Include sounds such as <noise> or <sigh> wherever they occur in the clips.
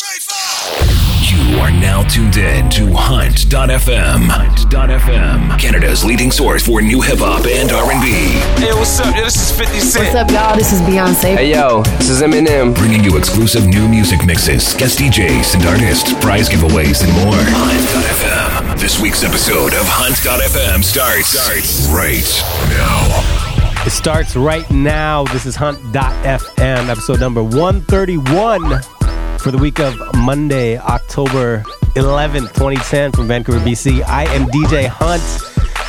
You are now tuned in to Hunt.fm. Hunt.fm, Canada's leading source for new hip hop and R&B. Hey, what's up? Yo, this is 50 Cent. What's up, y'all? This is Beyonce. Hey yo, this is Eminem. Bringing you exclusive new music mixes, guest DJs and artists, prize giveaways, and more. Hunt.fm. This week's episode of Hunt.fm starts, starts right now. It starts right now. This is Hunt.fm, episode number 131 for the week of Monday, October 11th, 2010, from Vancouver, BC. I am DJ Hunt.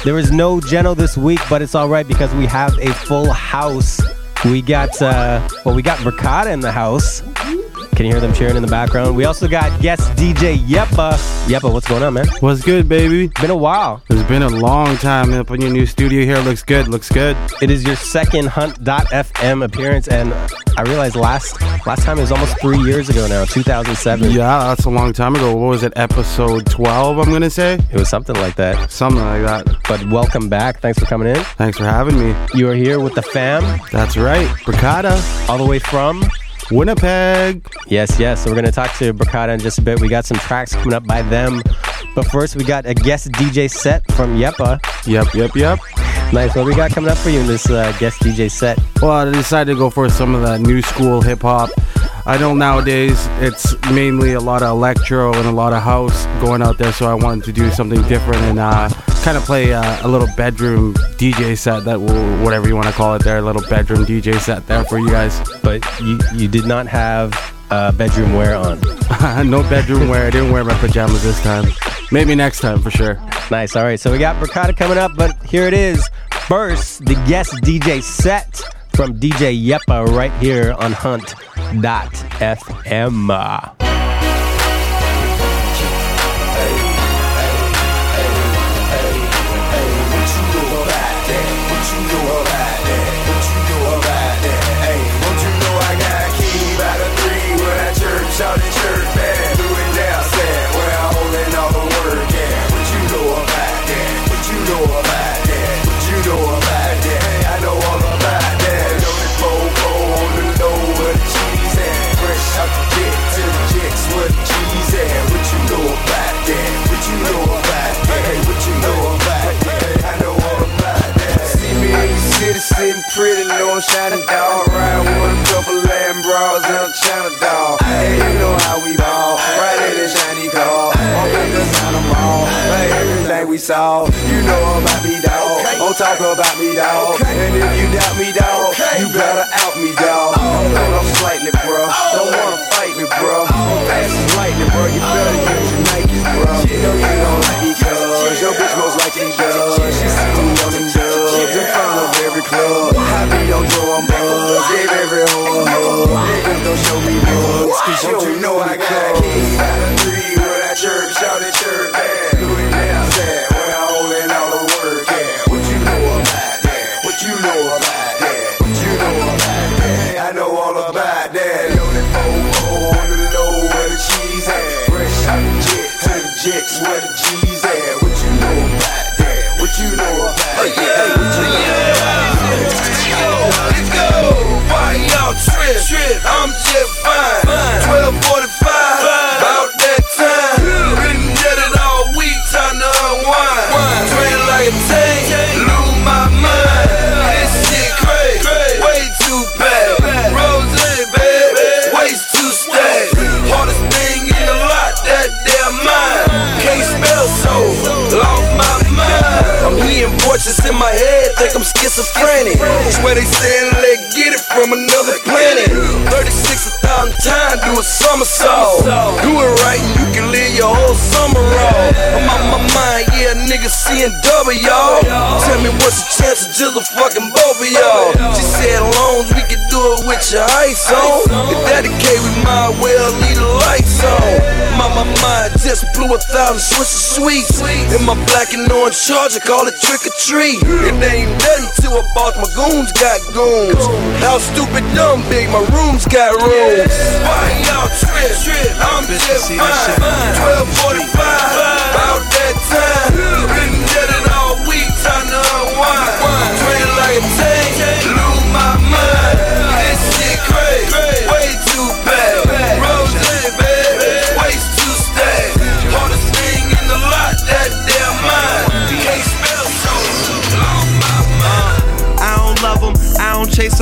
There is no Geno this week, but it's all right because we have a full house. We got, uh, well, we got Brakada in the house. Can you hear them cheering in the background? We also got guest DJ Yeppa. Yeppa, what's going on, man? What's good, baby? Been a while. It's been a long time up in your new studio here. Looks good. Looks good. It is your second Hunt.fm appearance, and I realized last last time it was almost three years ago now, 2007. Yeah, that's a long time ago. What was it? Episode 12, I'm going to say? It was something like that. Something like that. But welcome back. Thanks for coming in. Thanks for having me. You are here with the fam, That's right. Brakada, all the way from. Winnipeg. Yes, yes. So we're going to talk to Brakada in just a bit. We got some tracks coming up by them. But first, we got a guest DJ set from Yeppa. Yep, yep, yep. Nice. What we got coming up for you in this uh, guest DJ set? Well, I decided to go for some of that new school hip hop. I know nowadays it's mainly a lot of electro and a lot of house going out there, so I wanted to do something different and uh, kind of play uh, a little bedroom DJ set that will, whatever you want to call it there, a little bedroom DJ set there for you guys. But you, you did not have uh, bedroom wear on. <laughs> no bedroom wear. I didn't wear my pajamas this time. Maybe next time for sure. Nice. All right. So we got Brakada coming up, but here it is. First, the guest DJ set from DJ Yeppa right here on Hunt.fm. no dog. Ride with a couple lamb bras and a China dog. Hey, you know how we ball. Right in the shiny car. Walk in the sound of mall. Hey, everything we saw. You know about me, dog. Don't talk about me, dog. And if you doubt me, dog, you better out me, dog. I'm going up slightly, bro. Don't wanna fight me, bro. Oh. I'm fast as lightning, bro. You better use your Nikes, bro. You know you don't like me, cuz your bitch most likely does. She see me every club. I be on Joe, I'm. Gave every hoe a hug. Niggas don't show me bugs. Cause you know I got out of three with that church, shout it church. Do it now. Where I all the work at. What you know about that? What you know about that? What you know about that? I know all about that. On the low where the cheese at. Fresh out the jet to the where the G's at. What you know about that? What you know about that? What you know Let's trip? I'm just fine. 1245. Think I'm schizophrenic. Swear they saying let's get it from another planet. 36 a thousand times, do a somersault. Do it right and you can live your whole summer off. I'm on my mind, yeah, niggas seeing double, y'all. Tell me what's the chance of just a fucking both of y'all. She said loans, your ice on. The case, we might well leave the lights on. My, my mind just blew a thousand Swiss sweets. In my black and orange charger, call it trick or treat. It ain't nothing till I bought my goons got goons. How stupid dumb big my rooms got rooms. Why y'all trip? I'm just fine. 1245, about that time.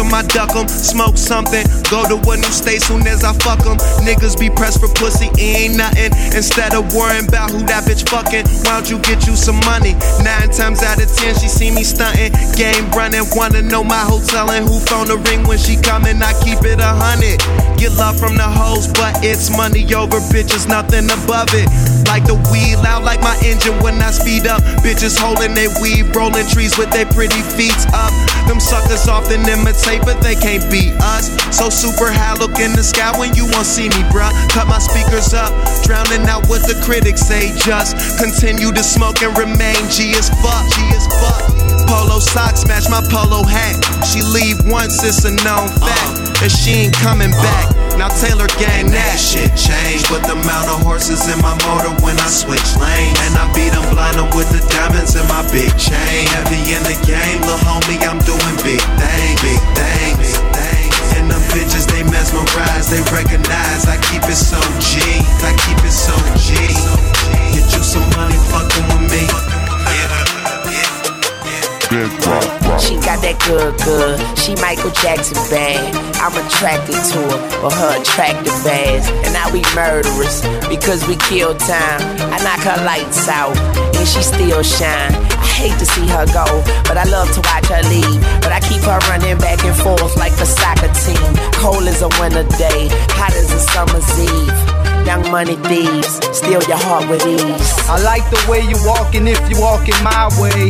Fuck them. Smoke something, go to a new state soon as I fuck them. Niggas be pressed for pussy, it ain't nothing. Instead of worrying about who that bitch fucking, why don't you get you some money? Nine times out of ten, she see me stunting. Game running, wanna know my hotel and who phone the ring when she coming. I keep it a hundred. Get love from the hoes, but it's money over bitches, nothing above it. Like the weed, loud like my engine when I speed up. Bitches holding they weed, rolling trees with their pretty feet up. Them suckers often imitate, but they can't beat us. So super high, look in the sky when you won't see me, bruh. Cut my speakers up, drowning out what the critics say. Just continue to smoke and remain G as fuck, G as fuck. Polo socks match my polo hat. She leave once, it's a known fact. And she ain't coming back. Now Taylor gang that shit changed, but the amount of horses in my motor when I switch lanes. And I beat them blind with the diamonds in my big chain. Heavy in the game, little homie, I'm doing big things, big things, big things. And them bitches, they mesmerize, they recognize. I keep it so G, I keep it so G. Get you some money fucking with me. She got that good, good. She Michael Jackson bad. I'm attracted to her for her attractive ass. And now we murderers because we kill time. I knock her lights out and she still shine. I hate to see her go, but I love to watch her leave. But I keep her running back and forth like a soccer team. Cold as a winter day, hot as a summer's eve. Young money thieves, steal your heart with ease. I like the way you walking if you walking my way.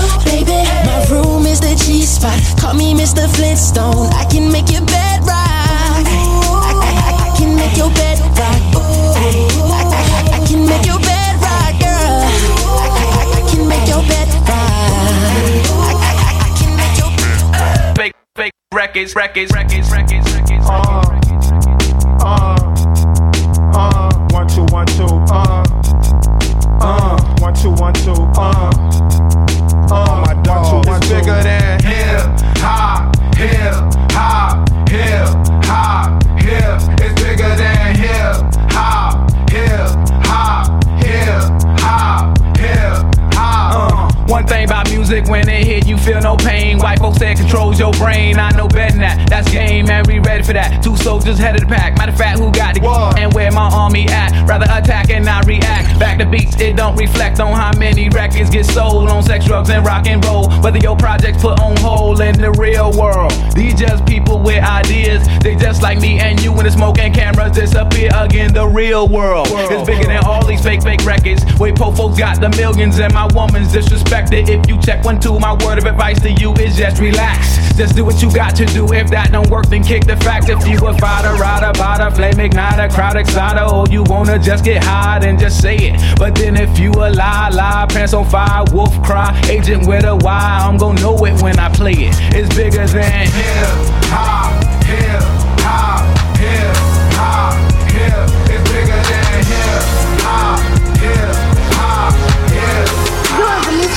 baby. My room is the G spot. Call me Mr. Flintstone. I can make your bed rock. I, I, I can make your bed rock. I, I, I can make your bed rock, girl. I, I can make your bed rock. I can I can make your bed rock. Fake, fake records, records, records, records, records. Uh, uh, uh, one, two, one, two, uh, uh, one, two, one, two, uh, bigger than hip hop, hip hop, hip hop, hip. It's bigger than hip hop, hip hop, hip hop, hip hop. Uh, one thing about music, when it hit, you feel no pain. White folks say it controls your brain. I know better than that. That's game, man. We ready for that. Two soldiers head of the pack. Matter of fact, who got the What? and where my army at? Rather attack and not react. Back to beats, it don't reflect on how many records get sold on sex, drugs, and rock and roll. Whether your projects put on hold in the real world. These just people with ideas. They just like me and you when the smoke and cameras disappear again. The real world is bigger than all these fake, fake records. Wait, po folks got the millions and my woman's If you check one, two, my word of advice to you is just relax. Just do what you got to do. If that don't work, then kick the fact. If you a fighter, rider, bada, flame igniter, crowd exciter, or you wanna just get high, then just say it. But then if you a lie, lie, pants on fire, wolf cry, agent with a why, I'm gonna know it when I play it. It's bigger than Hip hop, hip hop,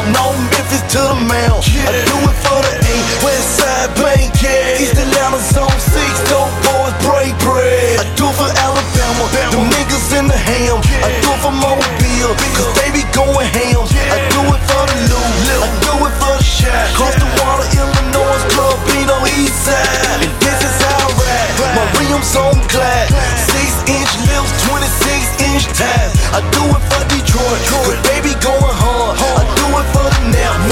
do it for the hood. Man, I do it for the hood. I'm like all these shows and all of these hoes. Yeah, all this money and all of these clothes. Yeah, man, I do it for the hood. I do it for the hood. I do it for my town. I do it for the South. No Memphis to the Mount. I do it for the A. West Side Bank. Yeah. East Atlanta Zone 6. Dope boys break bread. I do it for Alabama. The niggas in the ham. I do it for Mobile. Cause they be going ham. I do it for the loot. I do it for the shot. Cross the water, Illinois Club, Beano East Side. And this is how I ride. My rims on clad. Six inch lips, 26 inch tabs. I do it for Detroit. Cause they be going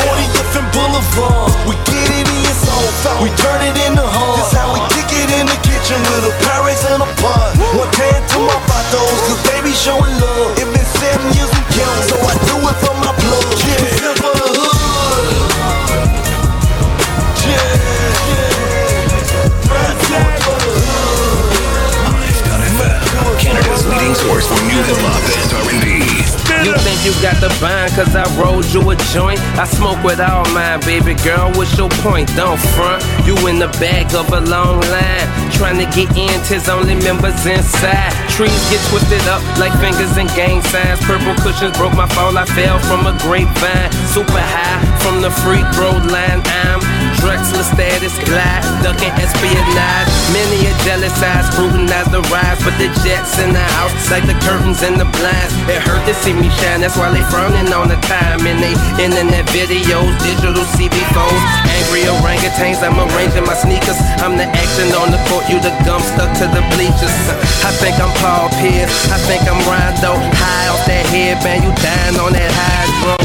40th and Boulevard. We get it in so soul, we turn it in the heart. This how we kick it in the kitchen with a Paris and a pot. One hand to my patos, cause they showing love. It's been seven years and counting, so I do it for got the bind cause I rolled you a joint? I smoke with all mine, baby girl. What's your point? Don't front. You in the back of a long line. Trying to get in, tis only members inside. Trees get twisted up like fingers in gang signs. Purple cushions broke my fall. I fell from a grapevine. Super high from the free throw line. I'm Drexler status glide, ducking espionage. Many a jealous eye scrutinize the rise, but the jets in the house like the curtains and the blinds. It hurt to see me shine, that's why they frowning on the time. And they internet videos, digital CB phones, angry orangutans. I'm arranging my sneakers. I'm the action on the court, you the gum stuck to the bleachers. I think I'm Paul Pierce, I think I'm Rondo. High off that headband, you dying on that high Uh,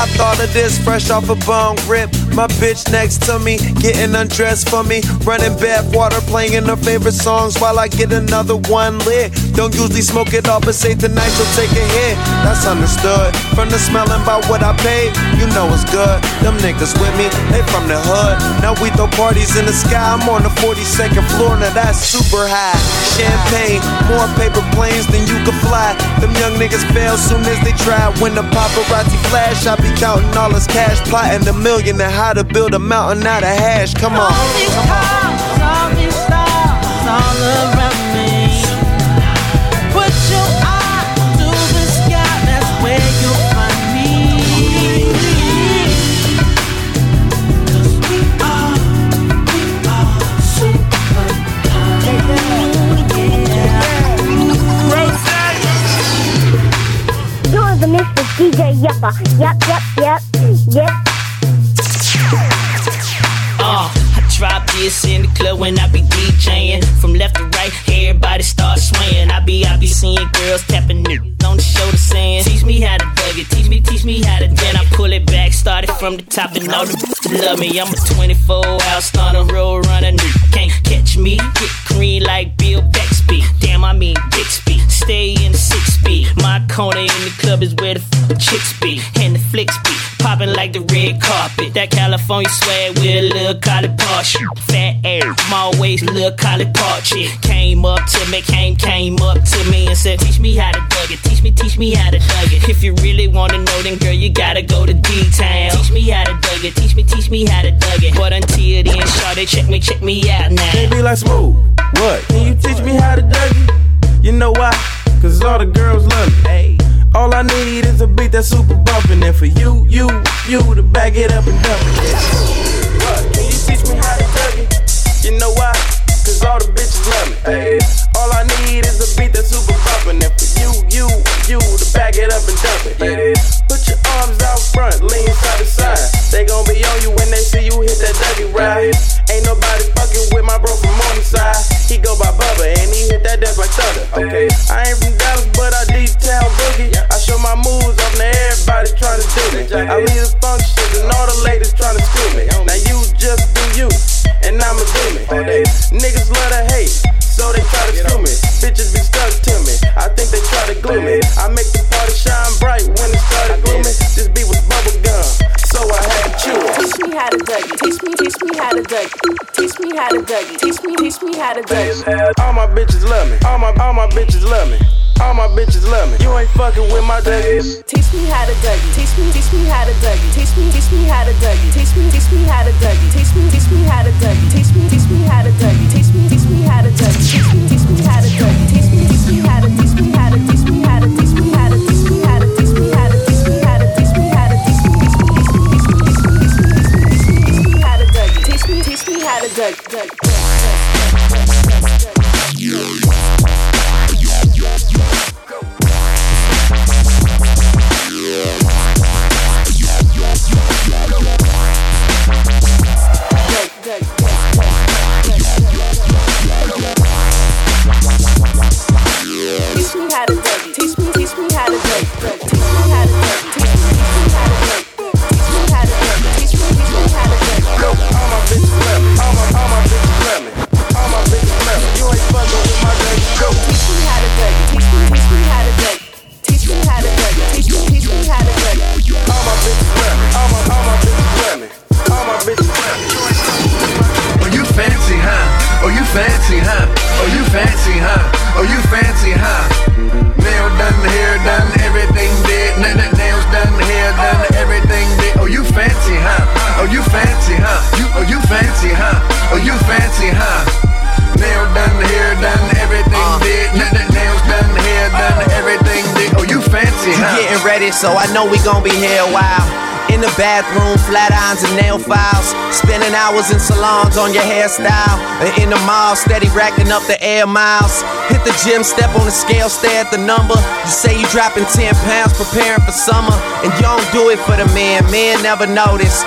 I thought of this fresh off a bong rip. My bitch next to me, getting undressed for me. Running bathwater, playing her favorite songs while I get another one lit. Don't usually smoke it all, but say tonight she'll take a hit. That's understood. From the smelling by what I paid, you know it's good. Them niggas with me, they from the hood. Now we throw parties in the sky. I'm on the 42nd floor, now that's super high. Champagne, more paper planes than you could fly. Them young niggas fail soon as they try. When the paparazzi flash, I be counting all this cash, plotting a million and how to build a mountain out of hash. Come on. All these cars, all these stars, all started from the top, and all the love me. I'm a 24 hour stunner, road runner. Can't catch me, get green like Bill Bixby. Damn, I mean Bixby. Stay in the six. My corner in the club is where the f- chicks be, and the flicks be. Popping like the red carpet. That California swag with a little college party. Fat air, small waist, little college part. Came up to me, came, came up to me and said, Teach me how to dug it. Teach me, teach me how to dug it. If you really wanna know, then girl, you gotta go to D-Town. Teach me how to dug it. Teach me, teach me how to dug it. But until then, shawty, check me, check me out now. They be like smooth. What? Can you teach me how to Dougie? You know why? Cause all the girls love me. All I need is a beat that's super bumpin'. And for you, you, you to back it up and dump it. Yeah. What? Can you teach me how to Dougie? You know why? Cause all the bitches love me. All I need is a beat that's super bumpin'. And for you, you, you to back it up and dump it. Yeah. Put your arms out front, lean side to side. They gon' be on you when they see you hit that Dougie ride. Ain't nobody fucking with my bro from Morningside. He go by Bubba and he hit that death like thunder. Okay, Dougie. All my bitches love me. All my all my bitches love me. All my bitches love me. You ain't fucking with my Dougies. Teach me how to Dougie. Teach me, teach me how to Dougie. Teach me, teach me how to Dougie. Teach me, teach me how to Dougie. Teach me, teach me how to Dougie. Teach me, teach me how to Dougie. Teach me, teach me how to Dougie. Teach me, teach me how to Dougie. Teach me, teach me how to teach me how to teach so I know we gon' be here a while. In the bathroom, flat irons and nail files. Spending hours in salons on your hairstyle. In the mall, steady racking up the air miles. Hit the gym, step on the scale, stare at the number. You say you dropping 10 pounds, preparing for summer. And you don't do it for the man, men never notice.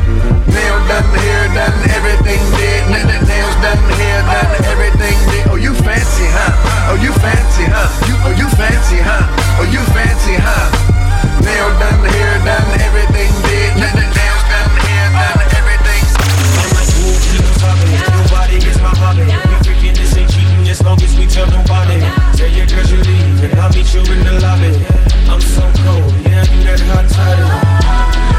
Nail done, hair done, everything did. Nails done, hair done, everything did. Oh, you fancy, huh? Oh, you fancy, huh? You, oh, you fancy, huh? Oh, you fancy, huh? Nail done, hair done, everything did. Nails done, hair done, everything. I'm like, ooh, keep on talking. Nobody gets my hobby. We freaking this ain't cheating as long as we tell nobody. Tell your girls you leave and I'll meet you in the lobby. I'm so cold, yeah, do that hot toddy.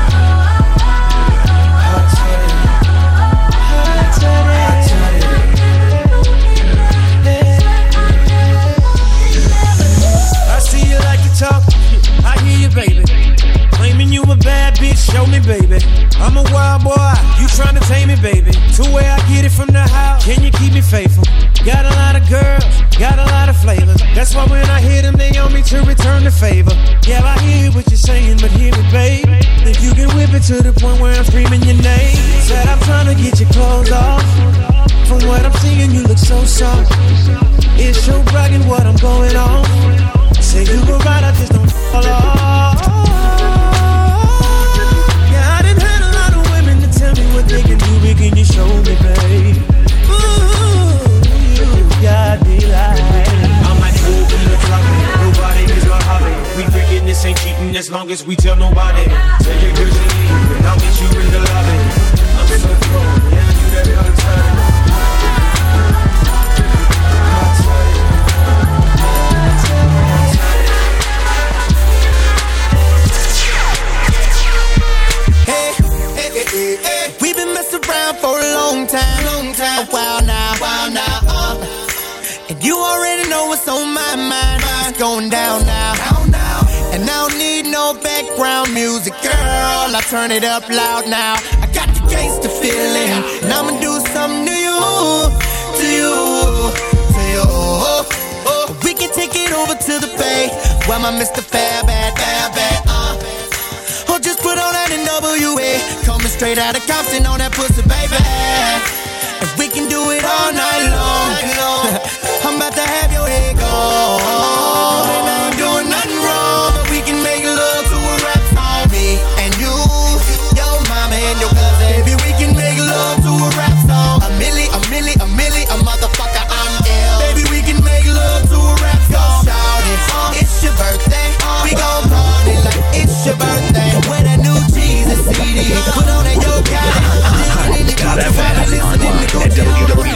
Favor. Yeah, I hear what you're saying, but hear me, babe. Think you can whip it to the point where I'm screaming your name. Said I'm trying to get your clothes off. From what I'm seeing, you look so soft. It's your bragging what I'm going on. Say you were right, I just don't fall off. This as long as we tell nobody. Your girls you leave, and I'll meet you in the lobby. I'm so cold, yeah, do that all the time. We've been messing around for a long time, long time, a while now, while now. Uh. And you already know what's on my mind. It's going down now, down now. And I don't need no background music, girl. I turn it up loud now. I got the gangster feeling, and I'ma do something to you, to you, to you. We can take it over to the bay, where my Mr. Fair Bad, Bad, Bad, uh. Or just put on that NWA. Coming straight out of Compton on that pussy, baby.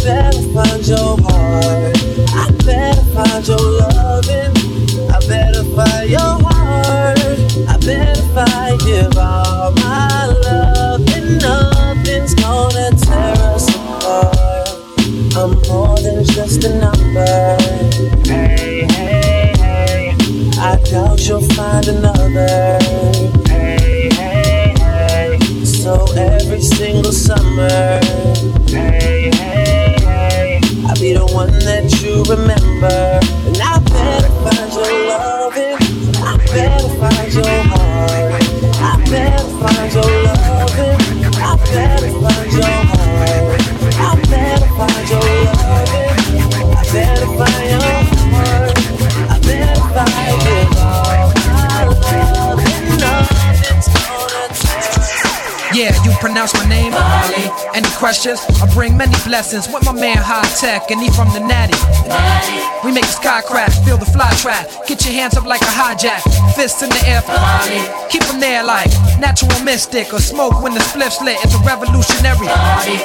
I better find your heart. I better find your loving. I better find your heart. I better find give all my love. And nothing's gonna tear us apart. I'm more than just a number. Hey, hey, hey. I doubt you'll find another. Hey, hey, hey. So every single summer. Remember. And I better find your loving. I better find your heart. I better find your loving. I better find your heart. I better find your loving. I better find your pronounce my name? Marley. Any questions? I bring many blessings with my man High Tech, and he from the Natty. We make the sky crash, feel the fly trap. Get your hands up like a hijack, fists in the air for Marley. Keep them there like natural mystic or smoke when the spliff's lit. It's a revolutionary.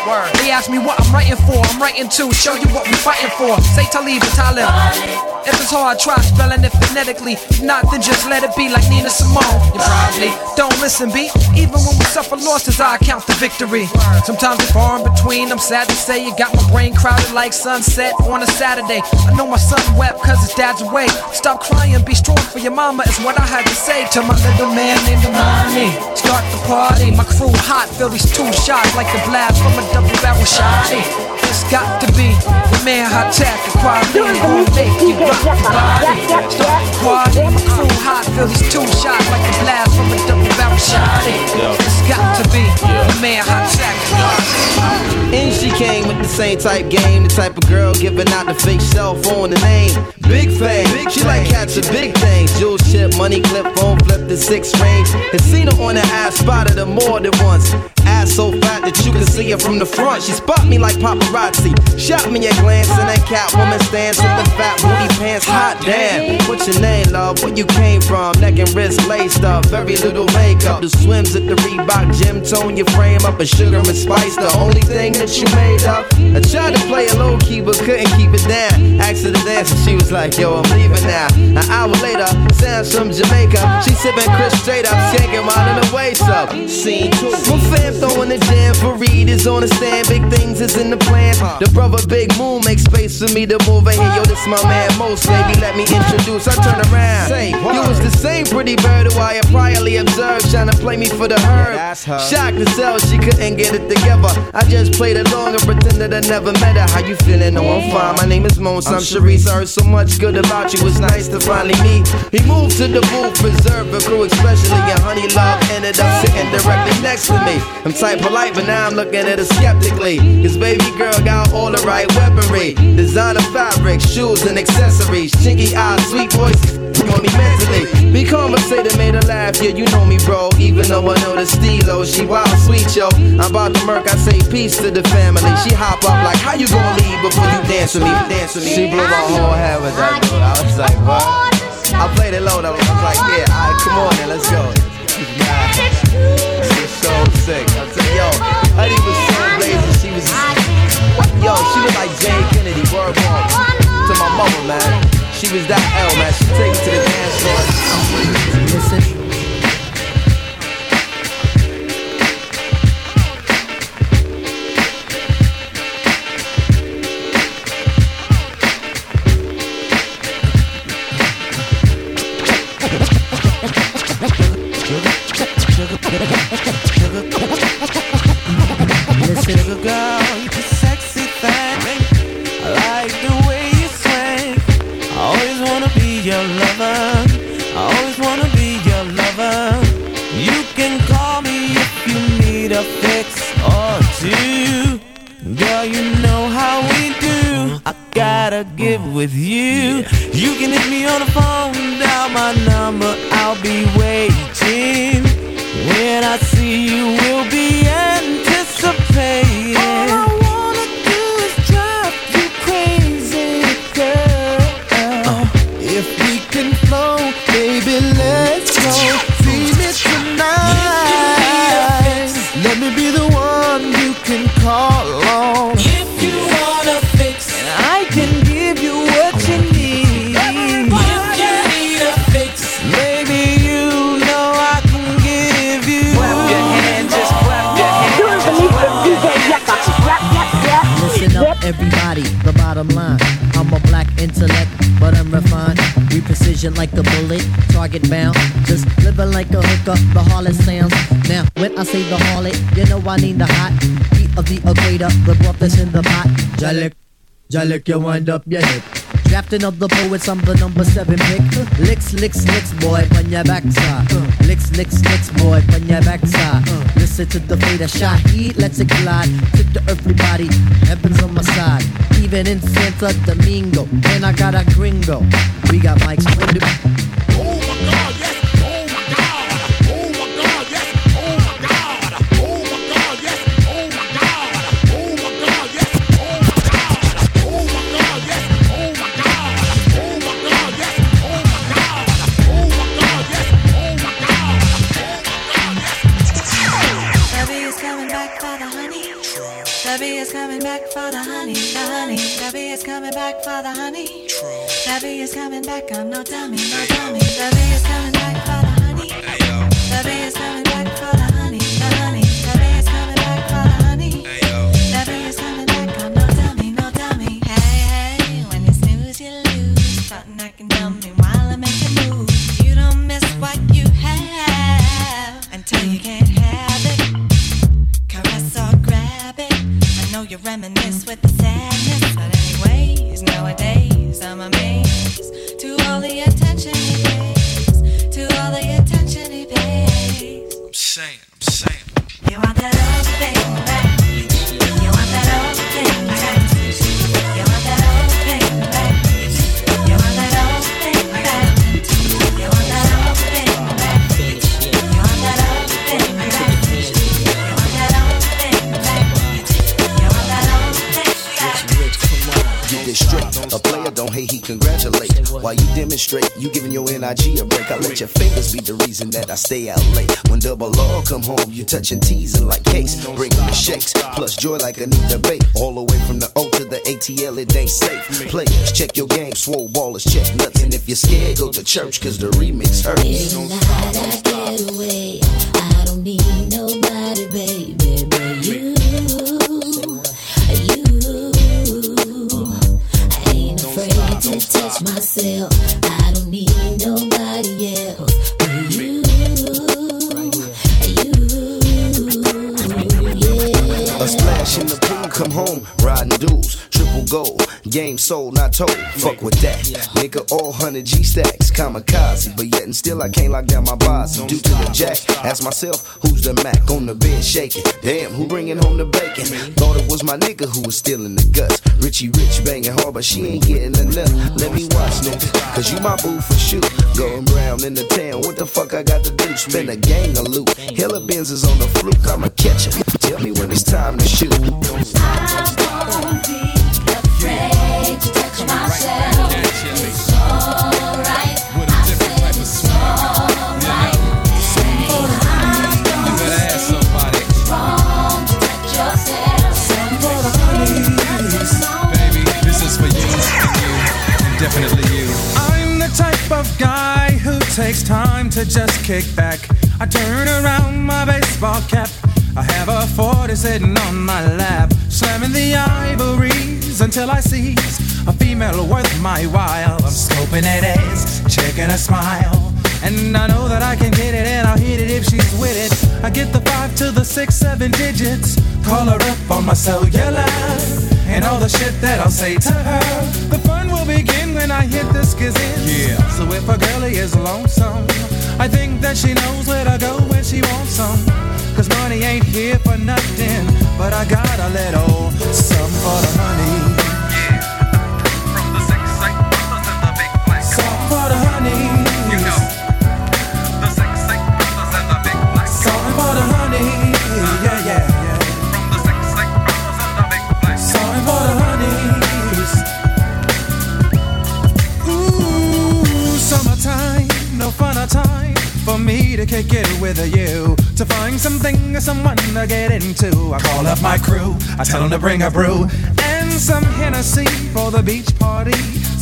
Word. They ask me what I'm writing for. I'm writing to show you what we fighting for. Say Talib and Talib. If it's hard, try spelling it phonetically. If not, then just let it be like Nina Simone. You probably don't listen, B. Even when we suffer losses, I count the victory. Sometimes it's far in between. I'm sad to say you got my brain crowded like sunset on a Saturday. I know my son wept cause his dad's away. Stop crying, be strong for your mama is what I had to say to my little man named Amani. Start the party, my crew hot, these two shots like the blast from a double barrel shotty. It's got to be the man hot tech, the quality gon' make you rock the body. Start the party, my crew hot, feel these two shots like the blast from a double barrel shotty. It's got to be the man hot tech. And she came with the same type game, the type of girl giving out the fake cell phone, the name. Big fame, she like catching big things. Jewel chip, money clip, phone flip the six range. And seen her on the ass, spotted her more than once. Ass so fat that you can see her from the front. She spot me like paparazzi. Shot me a glance, in that Catwoman stands with the fat booty pants. Hot damn. What's your name, love? Where you came from? Neck and wrist laced up, very little makeup. The swims at the Reebok gym tone your frame up, a sugar and spice. The only thing that you made up. I tried to play it low key, but couldn't keep it down. To dance, and she was like, Yo, I'm leaving now. An hour later, sounds from Jamaica. She sipping Chris straight up, skanking while in the waist up. Scene two. My fam throwing the jam for Reed is on the stand. Big things is in the plan. The brother Big Moon makes space for me to move in here. Yo, this my man Most, baby. Let me introduce. I turn around. You was the same pretty bird who I had priorly observed, trying to play me for the herd. Shocked to sell, she couldn't get it together. I just played along and pretended I never met her. How you feeling? No, I'm fine. My name is Mons. I'm Sharice. I heard so much good about you. It's nice to finally meet. He moved to the booth, preserve a crew, especially your honey love. Ended up sitting directly next to me. I'm tight polite, but now I'm looking at her skeptically. Cause baby girl got all the right weaponry. Designer fabric, shoes and accessories. Chinky eyes, sweet voices. On me mentally. Be made her laugh. Yeah, you know me, bro. Even though I know the stilo, she wild sweet, yo. I'm about to murk, I say peace to the family. She hop up like, how you gonna leave before you dance with me? Dance with me. She blew my whole head with that dude. I was like, what? I played it low though. I was like, yeah, alright, come on then, let's go. She's so sick. I said, yo, Honey was so blazing. She was, yo, she was like Jay Kennedy, word walk to my mama, man. She was that L, man. She take it to the dance floor. Listen. Listen, sugar girl, you a sexy your lover. I always wanna be your lover. You can call me if you need a fix or two. Girl, you know how we do. I gotta get with you. You can hit me on the phone, dial my number. I'll be waiting. When I see you, we'll be anticipating. Precision like a bullet, target bound. Just living like a hooker, the harlot sounds. Now, when I say the harlot, you know I need the hot heat of the equator, the broth that's in the pot. Jalik, Jalik, you wind up your hip. Drafting of the poets, I'm the number seven pick. Licks, licks, licks, boy, on your backside. Licks, licks, licks, boy, on your backside. Listen to the fate of Shaheed, let's it glide. Tip the earthly body, heaven's on my side. Even in Santa Domingo, and I got a gringo. We got mics for the honey. The bee is coming back, I'm no dummy, no dummy. The bee is coming I stay out late. When double R come home, you touching teasing like case. Bring the shakes, plus joy like a Anita Bay. All the way from the O to the ATL, it ain't safe. Players, check your game, swole ballers, check nuts. And if you're scared, go to church, cause the remix hurts. I get away. I don't need nobody, baby, but you. You. I ain't afraid to touch myself. Game sold, not told. Fuck with that, nigga, all hundred G stacks, kamikaze, but yet and still I can't lock down my boss due to the jack. Ask myself, who's the Mac on the bed shaking? Damn, who bringing home the bacon? Thought it was my nigga who was stealing the guts. Richie Rich banging hard, but she ain't getting enough. Let me watch, nigga, cause you my boo for shoot. Going round in the town, what the fuck I got to do? Spend a gang of loot. Hella Benz is on the fluke, I'ma catch her. Tell me when it's time to shoot. Afraid to touch myself. It's alright. I said it's takes time to just kick back. I turn around my baseball cap. I have a 40 sitting on my lap, slamming the ivories until I seize a female worth my while. I'm scoping that ass, checking a smile. And I know that I can get it and I'll hit it if she's with it. I get the five to the six, seven digits. Call her up on my cellular. And all the shit that I'll say to her. The fun will begin when I hit the skizzin. Yeah. So if a girlie is lonesome, I think that she knows where to go when she wants some. Cause money ain't here for nothing. But I got a little or someone to get into. I call up my crew, I tell them to bring a brew and some Hennessy for the beach party.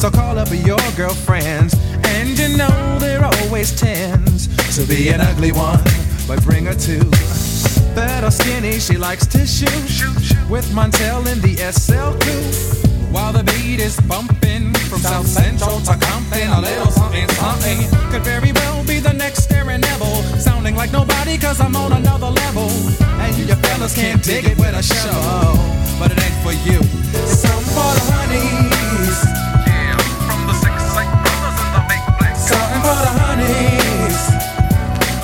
So call up your girlfriends, and you know there always tends to be an ugly one, but bring her two. Or skinny, she likes to shoot, with Montel in the SL coupe. While the beat is bumping from South Central to Compton, a little something, something could very well be the next Aaron Neville. Sounding like nobody, cause I'm on another level. And you fellas can't dig it with a shovel, but it ain't for you. Some for the honeys. Yeah, from the six sick brothers and the big black. Something for the honeys.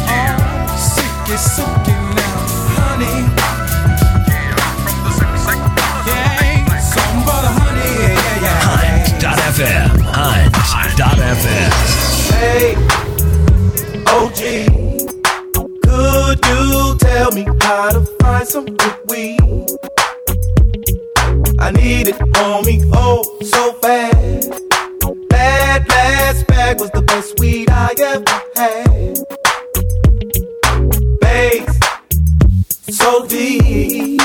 Yeah, oh, suki suki now, honey. Yeah, something for the honey. Yeah, yeah, yeah. Hunt.fm. Hunt.fm. Hey, OG, could you tell me how to find some good weed? I need it on me, oh, so fast. That last bag was the best weed I ever had. Bass, so deep.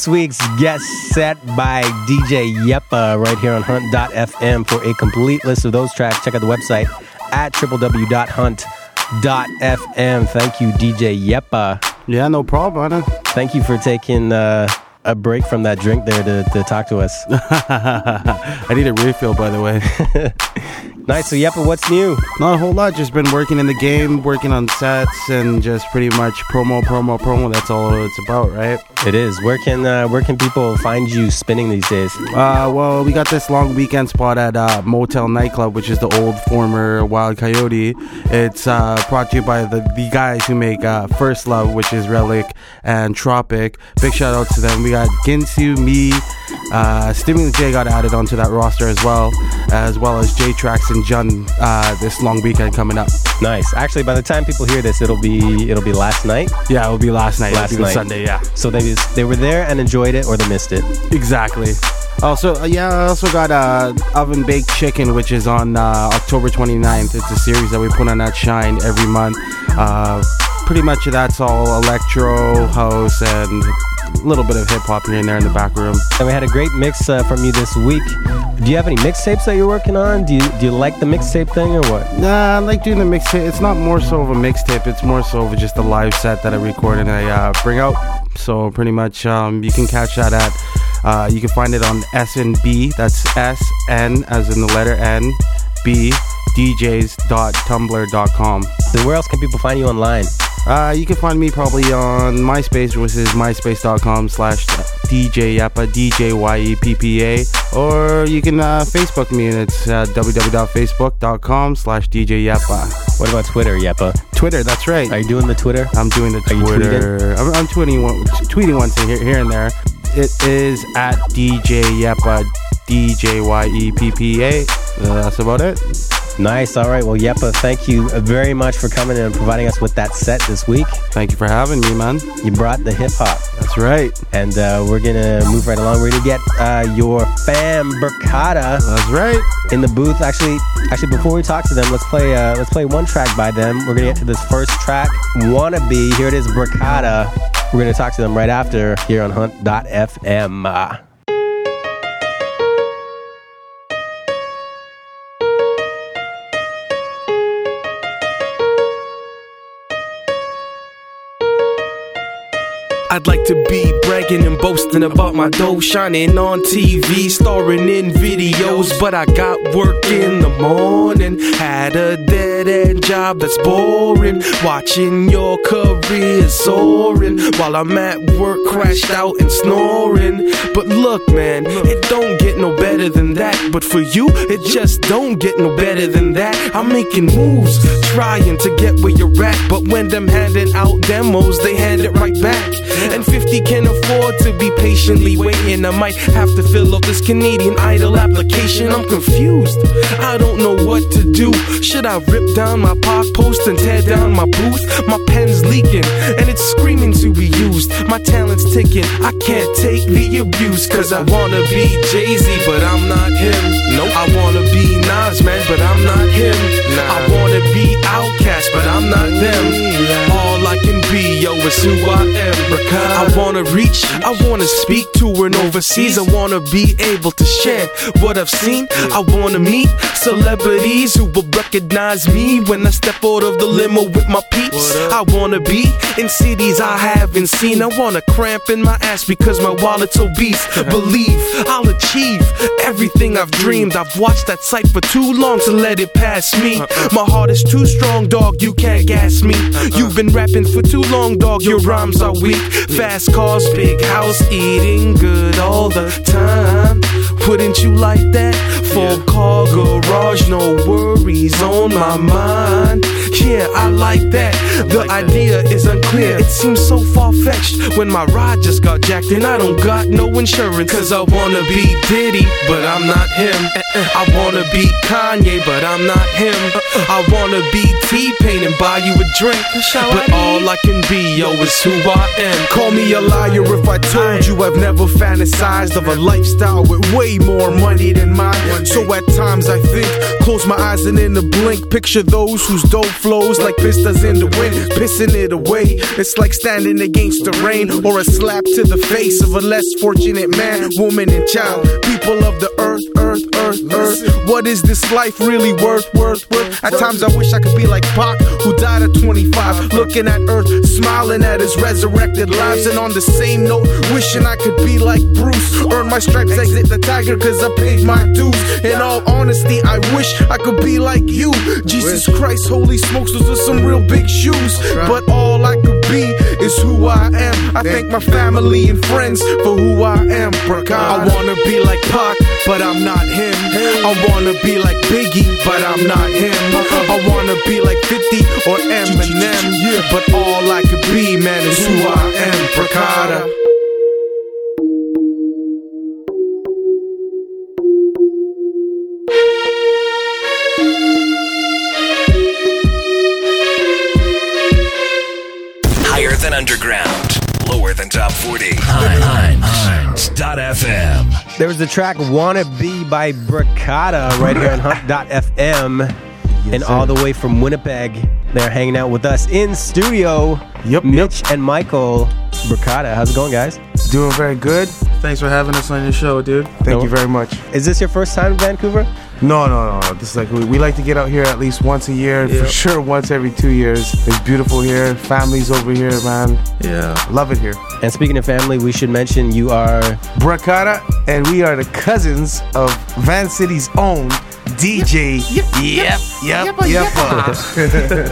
This week's guest set by DJ Yeppa right here on Hunt.fm. For a complete list of those tracks, check out the website at www.hunt.fm. Thank you, DJ Yeppa. Yeah, no problem. Thank you for taking uh, a break from that drink there to, to talk to us. <laughs> I need a refill, by the way. <laughs> nice. So, Yeppa, what's new? Not a whole lot. Just been working in the game, working on sets, and just pretty much promo, promo, promo. That's all it's about, right? It is. Where can uh, where can people find you spinning these days? Uh, well, we got this long weekend spot at uh, Motel Nightclub, which is the old former Wild Coyote. It's uh, brought to you by the, the guys who make uh, First Love, which is Relic and Tropic. Big shout out to them. We got Ginsu, me, uh, Stimulus J got added onto that roster as well, as well as J Trax and Jun uh, this long weekend coming up. Nice. Actually, by the time people hear this, it'll be it'll be last night. Yeah, it'll be last night. Last night. Sunday. Yeah. So they they were there and enjoyed it, or they missed it. Exactly. Also, uh, yeah, I also got uh, Oven Baked Chicken, which is on uh, October 29th. It's a series that we put on at Shine every month. Uh, pretty much that's all electro, house, and a little bit of hip hop here and there in the back room. And we had a great mix uh, from you this week. Do you have any mixtapes that you're working on? Do you do you like the mixtape thing or what? Nah, I like doing the mixtape. It's not more so of a mixtape. It's more so of just a live set that I record and I uh, bring out. So pretty much, um, you can catch that at. Uh, you can find it on SNB. That's S N as in the letter N, B, djs.tumblr.com. So where else can people find you online? Uh, you can find me probably on MySpace, which is myspace.com slash DJ Yeppa, D-J-Y-E-P-P-A. Or you can uh, Facebook me, and it's uh, www.facebook.com slash DJ Yeppa. What about Twitter, Yeppa? Twitter, that's right. Are you doing the Twitter? I'm doing the Twitter. I'm, I'm tweeting, one, tweeting once here, here and there. It is at DJ Yeppa, D-J-Y-E-P-P-A. Uh, that's about it. Nice. All right. Well, Yeppa, thank you very much for coming and providing us with that set this week. Thank you for having me, man. You brought the hip hop. That's right. And uh, we're going to move right along. We're going to get uh, your fam, Brakada. That's right. In the booth. Actually, actually, before we talk to them, let's play uh, let's play one track by them. We're going to get to this first track, Wannabe. Here it is, Brakada. We're going to talk to them right after here on Hunt.fm. I'd like to be bragging and boasting about my dough, shining on TV, starring in videos. But I got work in the morning, had a dead end job that's boring. Watching your career soaring while I'm at work, crashed out and snoring. But look, man, it don't get no better than that. But for you, it just don't get no better than that. I'm making moves, trying to get where you're at. But when them handing out demos, they hand it right back. Mm. And 50 can afford to be patiently waiting. I might have to fill up this Canadian Idol application. I'm confused. I don't know what to do. Should I rip down my park post and tear down my booth? My pen's leaking and it's screaming to be used. My talent's ticking. I can't take the abuse. Cause I wanna be Jay Z, but I'm not him. No, I wanna be Nas, man, but I'm not him. I wanna be OutKast, but I'm not them. Mm. All I can be, yo, is who I. I wanna reach, I wanna speak to and overseas. I wanna be able to share what I've seen. I wanna meet celebrities who will recognize me when I step out of the limo with my peeps. I wanna be in cities I haven't seen. I wanna cramp in my ass because my wallet's obese. <laughs> Believe I'll achieve everything I've dreamed. I've watched that sight for too long to let it pass me. Uh-uh. My heart is too strong, dog. You can't gas me. Uh-uh. You've been rapping for too long, dog. Your rhymes are weak. Fast cars, big house, eating good all the time. Wouldn't you like that? Full car garage, no worries on my mind. Yeah, I like that. The idea is unclear. It seems so far fetched when my ride just got jacked and I don't got no insurance. Cause I wanna be Diddy, but I'm not him. I wanna be Kanye, but I'm not him. I wanna be T Pain and buy you a drink. But all I can be, yo, is who I am. Call me a liar if I told you I've never fantasized of a lifestyle with way more money than mine. So at times I think, close my eyes and in a blink, picture those whose dope flows like pistas in the wind, pissing it away. It's like standing against the rain or a slap to the face of a less fortunate man, woman, and child. People of the earth, earth, earth, What is this life really worth, worth, worth? At times I wish I could be like Pac, who died at 25, looking at earth, smiling at his resurrected lives. And on the same note, wishing I could be like Bruce, earn my stripes, exit the tiger, cause I paid my dues. In all honesty, I wish I could be like you. Jesus Christ, holy smokes, those are some real big shoes. But all I could be is who I am. I thank my family and friends for who I am. I wanna be like Pac, but I'm not him. I wanna be like Biggie, but I'm not him. I wanna be like 50 or Eminem. Yeah. But all I could be, man, is who I am. Brakada. Higher than underground, lower than top 40. Hunt.fm. There was the track Wanna Be by Brakada right here on Hunt.fm. and all the way from Winnipeg, they're hanging out with us in studio. Yep. Mitch and Michael Brakada. How's it going, guys? Doing very good. Thanks for having us on your show, dude. Thank you very much. Is this your first time in Vancouver? No, no, no. This is like we, we like to get out here at least once a year. Yeah. For sure, once every two years. It's beautiful here. Families over here, man. Yeah. Love it here. And speaking of family, we should mention you are Brakada, and we are the cousins of Van City's own DJ. Yep. Yep, yep, yep. <laughs>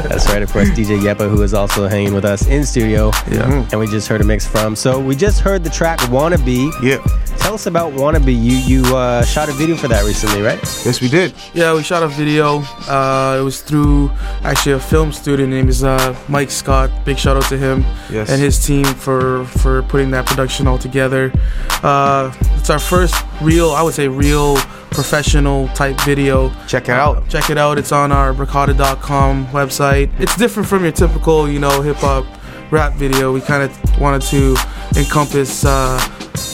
That's right, of course, DJ Yeppa, who is also hanging with us in studio. Yeah. And we just heard a mix from. So we just heard the track Wannabe. Yeah. Tell us about Wannabe. You you uh, shot a video for that recently, right? Yes, we did. Yeah, we shot a video. Uh, it was through actually a film student named is uh, Mike Scott. Big shout out to him Yes. and his team for for putting that production all together. Uh, it's our first real, I would say, real professional type video. Check it out. Check it out. It's on our Brakada.com website. It's different from your typical, you know, hip hop rap video. We kind of wanted to encompass uh,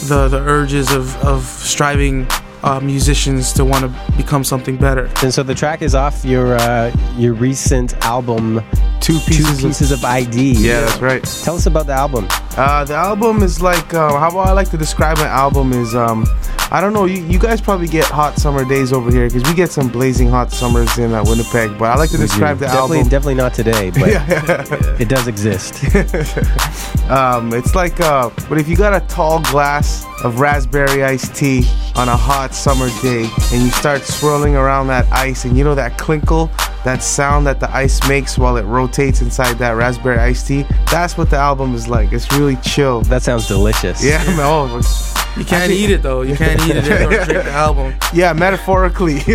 the the urges of of striving uh, musicians to want to become something better. And so the track is off your uh, your recent album, Two Pieces, Two Pieces of, ID. Yeah, that's right. Tell us about the album. Uh, the album is like uh, how I like to describe an album is um, I don't know you, you guys probably get hot summer days over here because we get some blazing hot summers in uh, Winnipeg but I like to describe the definitely, album Definitely not today, but <laughs> <laughs> it does exist. <laughs> um, it's like uh, but if you got a tall glass of raspberry iced tea on a hot summer day and you start swirling around that ice and you know that clinkle that sound that the ice makes while it rotates inside that raspberry iced tea that's what the album is like it's really chill that sounds delicious yeah <laughs> man, oh, it's- You can't Actually- eat it though. You can't eat it or drink the album. <laughs> yeah metaphorically <laughs>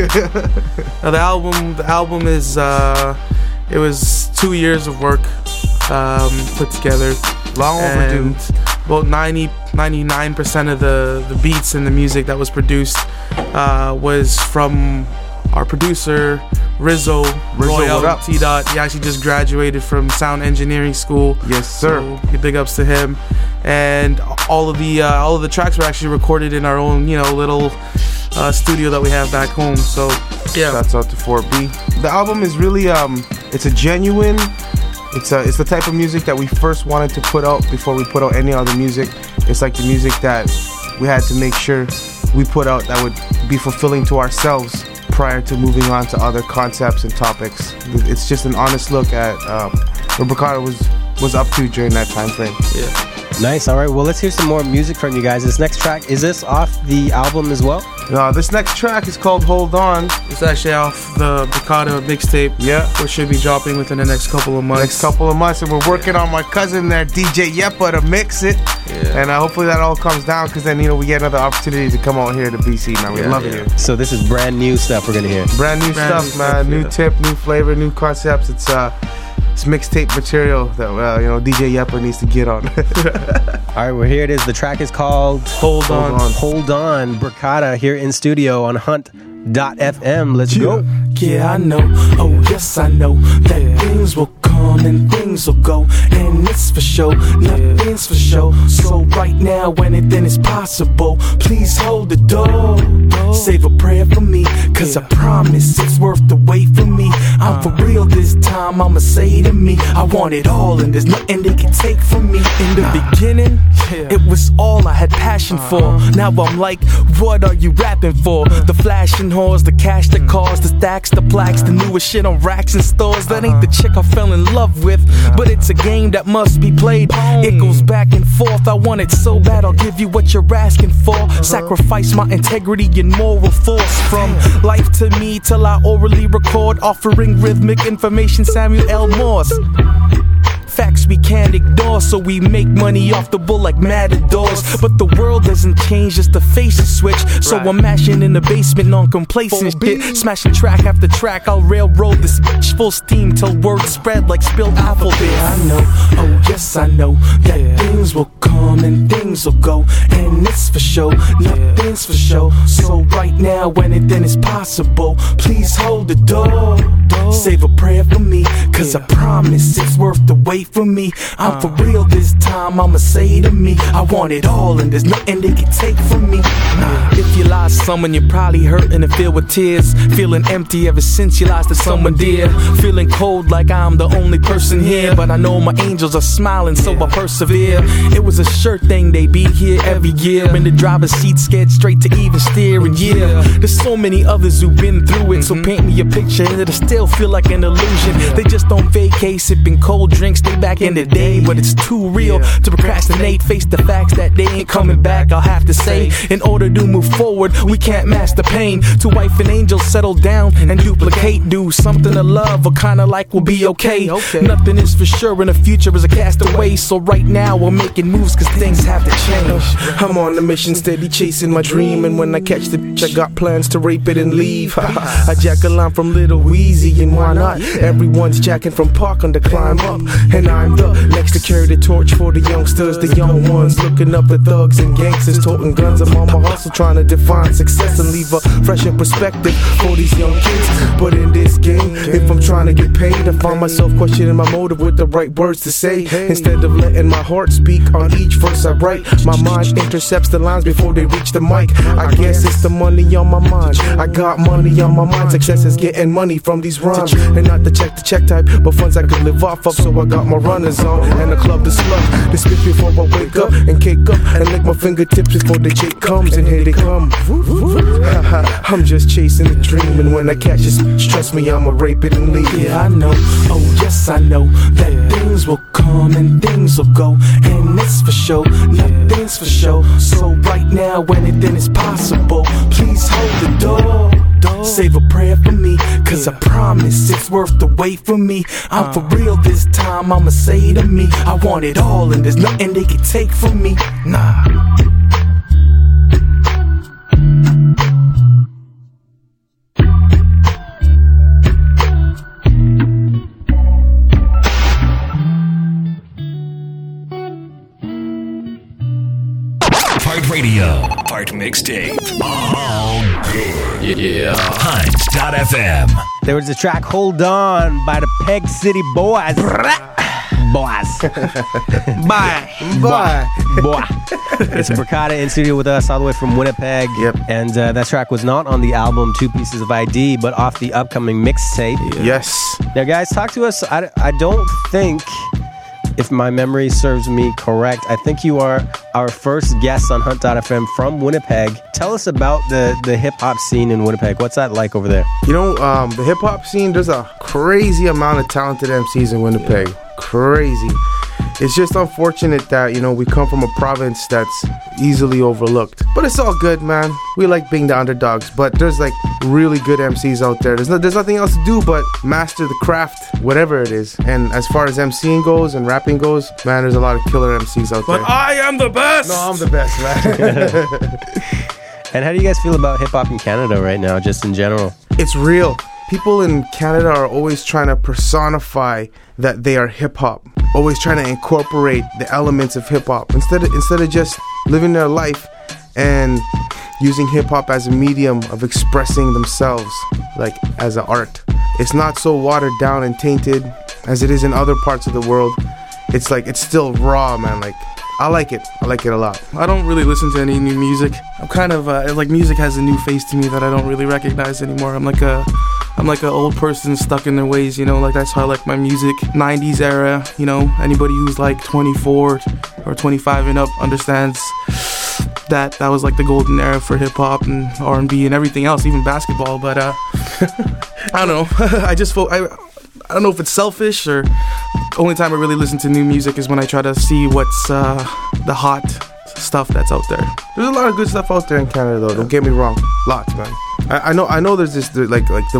Now, the album, the album is, uh, it was two years of work um, put together. Long overdue. And About 90, 99% of the, the beats and the music that was produced uh, was from our producer, Rizzo, Rizzo, Royal? T Dot. He actually just graduated from sound engineering school. Yes, sir. So big ups to him. And all of the uh, all of the tracks were actually recorded in our own, you know, little uh, studio that we have back home. So yeah, Shouts out to 4B. The album is really um it's a genuine it's a it's the type of music that we first wanted to put out before we put out any other music. It's like the music that we had to make sure we put out that would be fulfilling to ourselves prior to moving on to other concepts and topics. It's just an honest look at um, what Brakada was was up to during that time frame. Yeah. Nice. All right. Well, let's hear some more music from you guys. This next track is this off the album as well? Uh, this next track is called Hold On. It's actually off the Brakada mixtape. Yeah. Which should be dropping within the next couple of months. Next couple of months, and we're working on my cousin there, DJ Yeppa, to mix it. Yeah. And uh, hopefully that all comes down because then, you know, we get another opportunity to come out here to BC, man. We Yeah, love yeah. it here. So this is brand new stuff we're gonna hear. Brand new Brand stuff, new man. stuff, new yeah. tip, new flavor, new concepts. It's uh, it's mixtape material that uh, you know DJ Yeppa needs to get on. <laughs> All right, well here it is. The track is called Hold On. On. Hold On. Brakada here in studio on Hunt.fm. Let's go. Yeah, I know. Oh, yes, I know that things will come and things will go. And it's for sure, nothing's for sure. So, right now, anything is possible. Please hold the door. Save a prayer for me, cause I promise it's worth the wait for me. I'm for real this time, I'ma say to me, I want it all, and there's nothing they can take from me. In the beginning, it was all I had passion for. Uh-huh. Now I'm like, what are you rapping for? Uh-huh. The flashing whores, the cash, the cars, the stacks, the plaques, the newest shit on racks and stores. That ain't the uh-huh. chick I fell in love with, but it's a game that must be played. It goes back and forth. I want it so bad, I'll give you what you're asking for. Sacrifice my integrity and moral force from life to me till I orally record, offering rhythmic information. Samuel L. Morse. Facts we can't ignore, so we make money off the bull like matadors. But the world doesn't change, just the faces switch. So I'm mashing in the basement on complacent shit. Smashing track after track, I'll railroad this bitch full steam till word spread like spilled apple bits. I know, oh yes, I know that things will come and things will go. And it's for sure, nothing's for sure. So right now, anything is possible. Please hold the door. Save a prayer for me, cause I promise it's worth the wait for me. I'm for real this time, I'ma say to me, I want it all, and there's nothing they can take from me. If you lost someone, you're probably hurting and filled with tears. Feeling empty ever since you lost to someone dear. Feeling cold like I'm the only person here. But I know my angels are smiling, so I persevere. It was a sure thing they be here every year. In the driver's seat, scared straight to even steer. And yeah, there's so many others who've been through it. So mm-hmm. paint me a picture it'll still feel like an illusion. They just don't vacate, sipping cold drinks. They back in the day, but it's too real to procrastinate. Face the facts that they ain't coming back. I'll have to say, in order to move forward, we can't mask the pain. To wife and angel, settle down and duplicate. Do something to love or kinda like we'll be okay. Nothing is for sure, and the future is a castaway. So right now, we're making moves cause things have to change. I'm on a mission, steady chasing my dream. And when I catch the bitch, I got plans to rape it and leave. I jack a line from Little Weezy, and why not? Everyone's jacking from Parkland to climb up. And I'm the next to carry the torch for the youngsters, the young ones. Looking up at thugs and gangsters, toting guns. I'm on my hustle, trying to define success and leave a fresh perspective for these young kids. But in this game, if I'm trying to get paid, I find myself questioning my motive with the right words to say. Instead of letting my heart speak on each verse I write, my mind intercepts the lines before they reach the mic. I guess it's the money on my mind. I got money on my mind. Success is getting money from these rhymes. And not the check the check type, but funds I could live off of. So I got my runners on and the club to slug. To spit before I wake up and cake up and lick my fingertips before the chick comes. And here they come. <laughs> I'm just chasing a dream. And when I catch this, trust me, I'ma rape it and leave. It. Yeah, I know. Oh, yes, I know that things will come and things will go. And it's for sure, nothing's for sure. So, right now, anything is possible. Please hold the door. Save a prayer for me, cause I promise it's worth the wait for me. I'm for uh. real this time, I'ma say to me, I want it all, and there's nothing they can take from me. Nah. Radio, mixtape. All good. Yeah. Hunt.fm. There was a track Hold On by the Peg City Boys. Boys. <laughs> Bye. Boy. Boy. It's Brakada in studio with us all the way from Winnipeg. Yep. And uh, that track was not on the album Two Pieces of ID, but off the upcoming mixtape. Yes. Now, guys, talk to us. I, I don't think, if my memory serves me correct, I think you are our first guest on Hunt.fm from Winnipeg. Tell us about the, the hip hop scene in Winnipeg. What's that like over there? You know, um, the hip hop scene, there's a crazy amount of talented MCs in Winnipeg. Crazy. It's just unfortunate that, you know, we come from a province that's easily overlooked. But it's all good, man. We like being the underdogs, but there's like really good MCs out there. There's no, there's nothing else to do but master the craft, whatever it is. And as far as MCing goes and rapping goes, man, there's a lot of killer MCs out But there. But I am the best. No, I'm the best, man. <laughs> And how do you guys feel about hip hop in Canada right now, just in general? it's real. People in Canada are always trying to personify that they are hip hop, always trying to incorporate the elements of hip hop instead of, instead of just living their life and using hip hop as a medium of expressing themselves, like as an art. It's not so watered down and tainted as it is in other parts of the world. It's like it's still raw, man. Like I like it. I like it a lot. I don't really listen to any new music. I'm kind of uh, like music has a new face to me that I don't really recognize anymore. I'm like a I'm like an old person stuck in their ways, you know. Like that's how I like my music. 90s era, you know. Anybody who's like 24 or 25 and up understands that that was like the golden era for hip hop and R&B and everything else, even basketball. But uh, <laughs> I don't know. <laughs> I just fo- I I don't know if it's selfish or only time I really listen to new music is when I try to see what's uh, the hot stuff that's out there. There's a lot of good stuff out there in Canada, though. Don't get me wrong, lots, man. I, I know, I know. There's this like, like the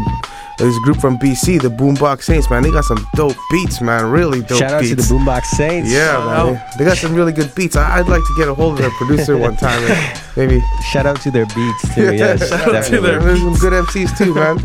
there's a group from BC, the Boombox Saints, man. They got some dope beats, man. Really dope Shout out beats. to the Boombox Saints. Yeah, man. They, they got some really good beats. I, I'd like to get a hold of their producer one time, and <laughs> maybe. Shout out to their beats too. Yes, shout out to their There's some good MCs too, man.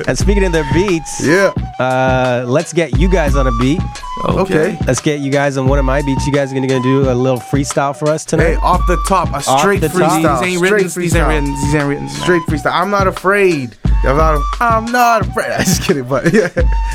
<laughs> And speaking of their beats, yeah, uh, let's get you guys on a beat. Okay. Let's get you guys on one of my beats. You guys are gonna, gonna do a little freestyle for us tonight. Hey, off the top, a straight the top. freestyle. These ain't written. These ain't written. These ain't written. Straight freestyle. I'm not afraid. I'm not. I'm not afraid. <laughs> I'm just kidding, but yeah,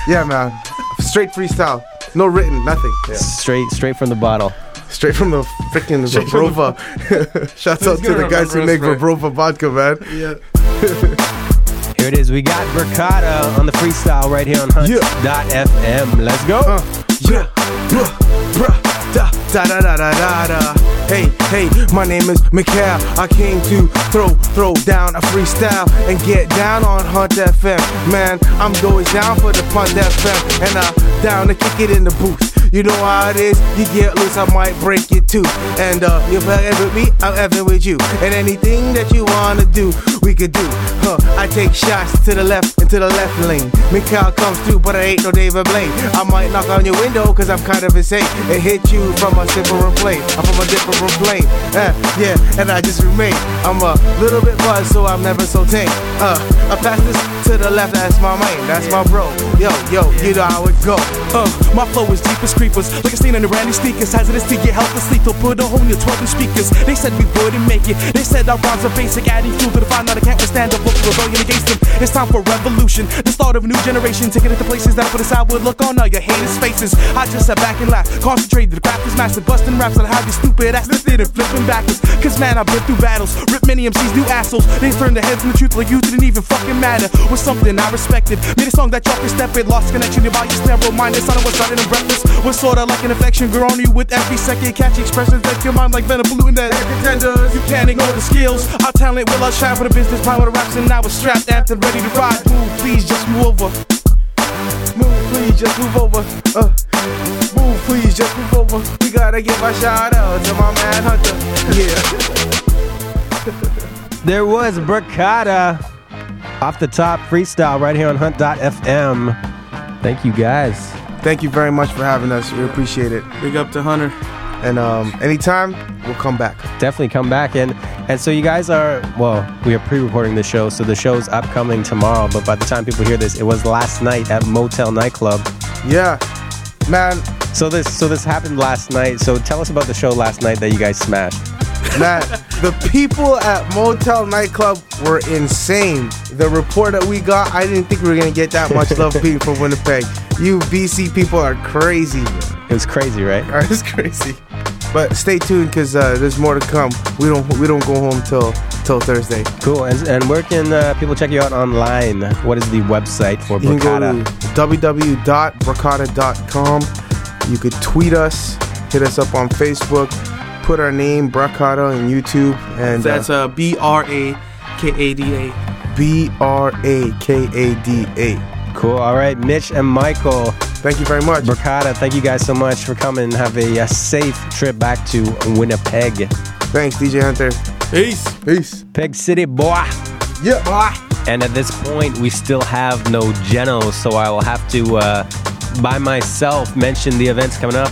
yeah, man. Straight freestyle. No written, nothing. Yeah. Straight, straight from the bottle. Straight from the freaking Straight from the <laughs> Shouts out to the guys who make us, right? Wyborowa vodka, man. Yeah. <laughs> Here it is. We got Brakada on the freestyle right here on Hunt.fm. Let's go. Uh, yeah, bruh, bruh, da da da da da da da. Hey, hey, my name is Mikhail. I came to throw, throw down a freestyle and get down on Hunt FM. Man, I'm going down for the Hunt FM and uh, down to kick it in the booth. You know how it is. You get loose, I might break your tooth. And uh, I ever with me, I'm ever with you. And anything that you wanna do, we could do. Huh? I take shots to the left and to the left lane. Mikhail comes through, but I ain't no David Blaine. I might knock on your window, cause I'm kind of insane. And hit you from different plane. I'm from a different plane. Uh, yeah, and I just remain. I'm a little bit buzzed, so I'm never so tame. Uh, I pass this to the left, that's my main. That's my bro. Yo, yo, you know how it go. Uh, my flow is deep as creepers, like a stain on the brand new sneakers. Hazardous to your health and sleep. They'll put a hole in your 12 inch speakers. They said we wouldn't make it. They said our rhymes are basic, adding fuel to the fire. Now they can't withstand the book rebellion against them. It's time for revolution, the start of a new generation, taking it to places that I put aside sour look on all your haters' faces. I just sat back and laughed, concentrated. The craft is massive, busting raps that have you stupid ass lifted and flipping backwards. Cause man, I've been through battles, ripped many MCs, new assholes. They turned their heads from the truth like you didn't even fucking matter. Was something I respected. Made a song that y'all can step it, lost connection, your body's narrow minded. Son of was started and breathless. Was sorta like an infection, grow on you with every second. Catch expressions that your mind like venom polluting that contenders. You can't ignore the skills. Our talent will outshine for the business power of raps, and I we're strapped, amped, and ready to ride. Move, please, just move over. Move, please, just move over. Uh, please, just move over. We gotta give a shout out to my man Hunter. Yeah. <laughs> There was Brakada off the top freestyle right here on Hunt.fm. Thank you guys. Thank you very much for having us. We appreciate it. Big up to Hunter. And um, anytime, we'll come back. Definitely come back and and so you guys are well, we are pre-recording the show, so the show's upcoming tomorrow. But by the time people hear this, it was last night at Motel Nightclub. Yeah, man. So this so this happened last night. So tell us about the show last night that you guys smashed. Man, the people at Motel Nightclub were insane. The report that we got, I didn't think we were gonna get that much love <laughs> people from Winnipeg. You BC people are crazy. It was crazy, right? <laughs> It's crazy. But stay tuned because uh, there's more to come. We don't we don't go home till till Thursday. Cool. And, and where can uh, people check you out online? What is the website for You can go to. You could tweet us, hit us up on Facebook, put our name Brakada on YouTube, and That's uh, B R A K A D A. B R A K A D A. Cool. All right, Mitch and Michael. Thank you very much. Brakada, thank you guys so much for coming and have a, uh safe trip back to Winnipeg. Thanks, DJ Hunter. Peace. Peace. Peg City, boy. Yeah. Boy. And at this point, we still have no Geno, so I will have to, uh, by myself, mention the events coming up.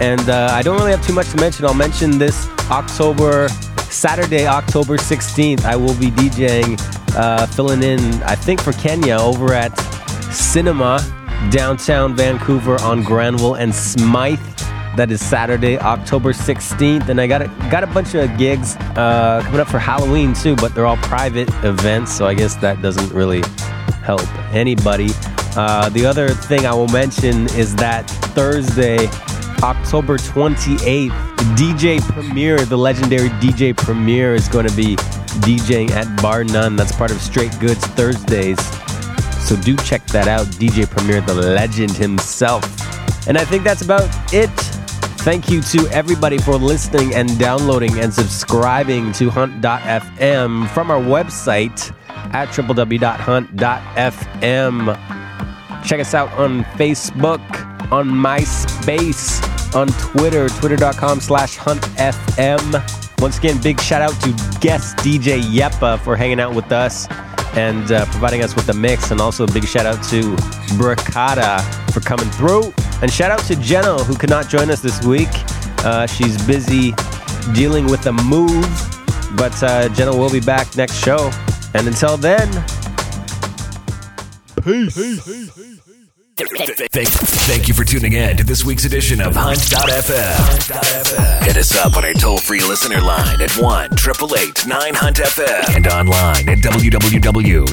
And uh, I don't really have too much to mention. I'll mention this October, Saturday, October 16th. I will be DJing, uh, filling in, I think, for Kenya over at Cinema, downtown Vancouver on Granville and Smithe. That is Saturday, October 16th, and I got a, got a bunch of gigs uh, coming up for Halloween too, but they're all private events, so I guess that doesn't really help anybody. Uh, the other thing I will mention is that Thursday, October 28th, DJ Premier, the legendary DJ Premier, is going to be DJing at Bar None. That's part of Straight Goods Thursdays. So do check that out. DJ Premier, the legend himself. And I think that's about it. Thank you to everybody for listening and downloading and subscribing to Hunt.fm from our website at www.hunt.fm. Check us out on Facebook, on MySpace, on Twitter, twitter.com slash huntfm. Once again, big shout out to guest DJ Yeppa for hanging out with us and uh, providing us with the mix. And also a big shout out to Brakada for coming through. And shout out to Jenna, who could not join us this week. Uh, she's busy dealing with a move, but uh, Jenna will be back next show. And until then, Peace. Thank, thank you for tuning in to this week's edition of Hunt.fm. Hit us up on our toll free listener line at 1 888 9 Hunt FM and online at www.hunt.fm.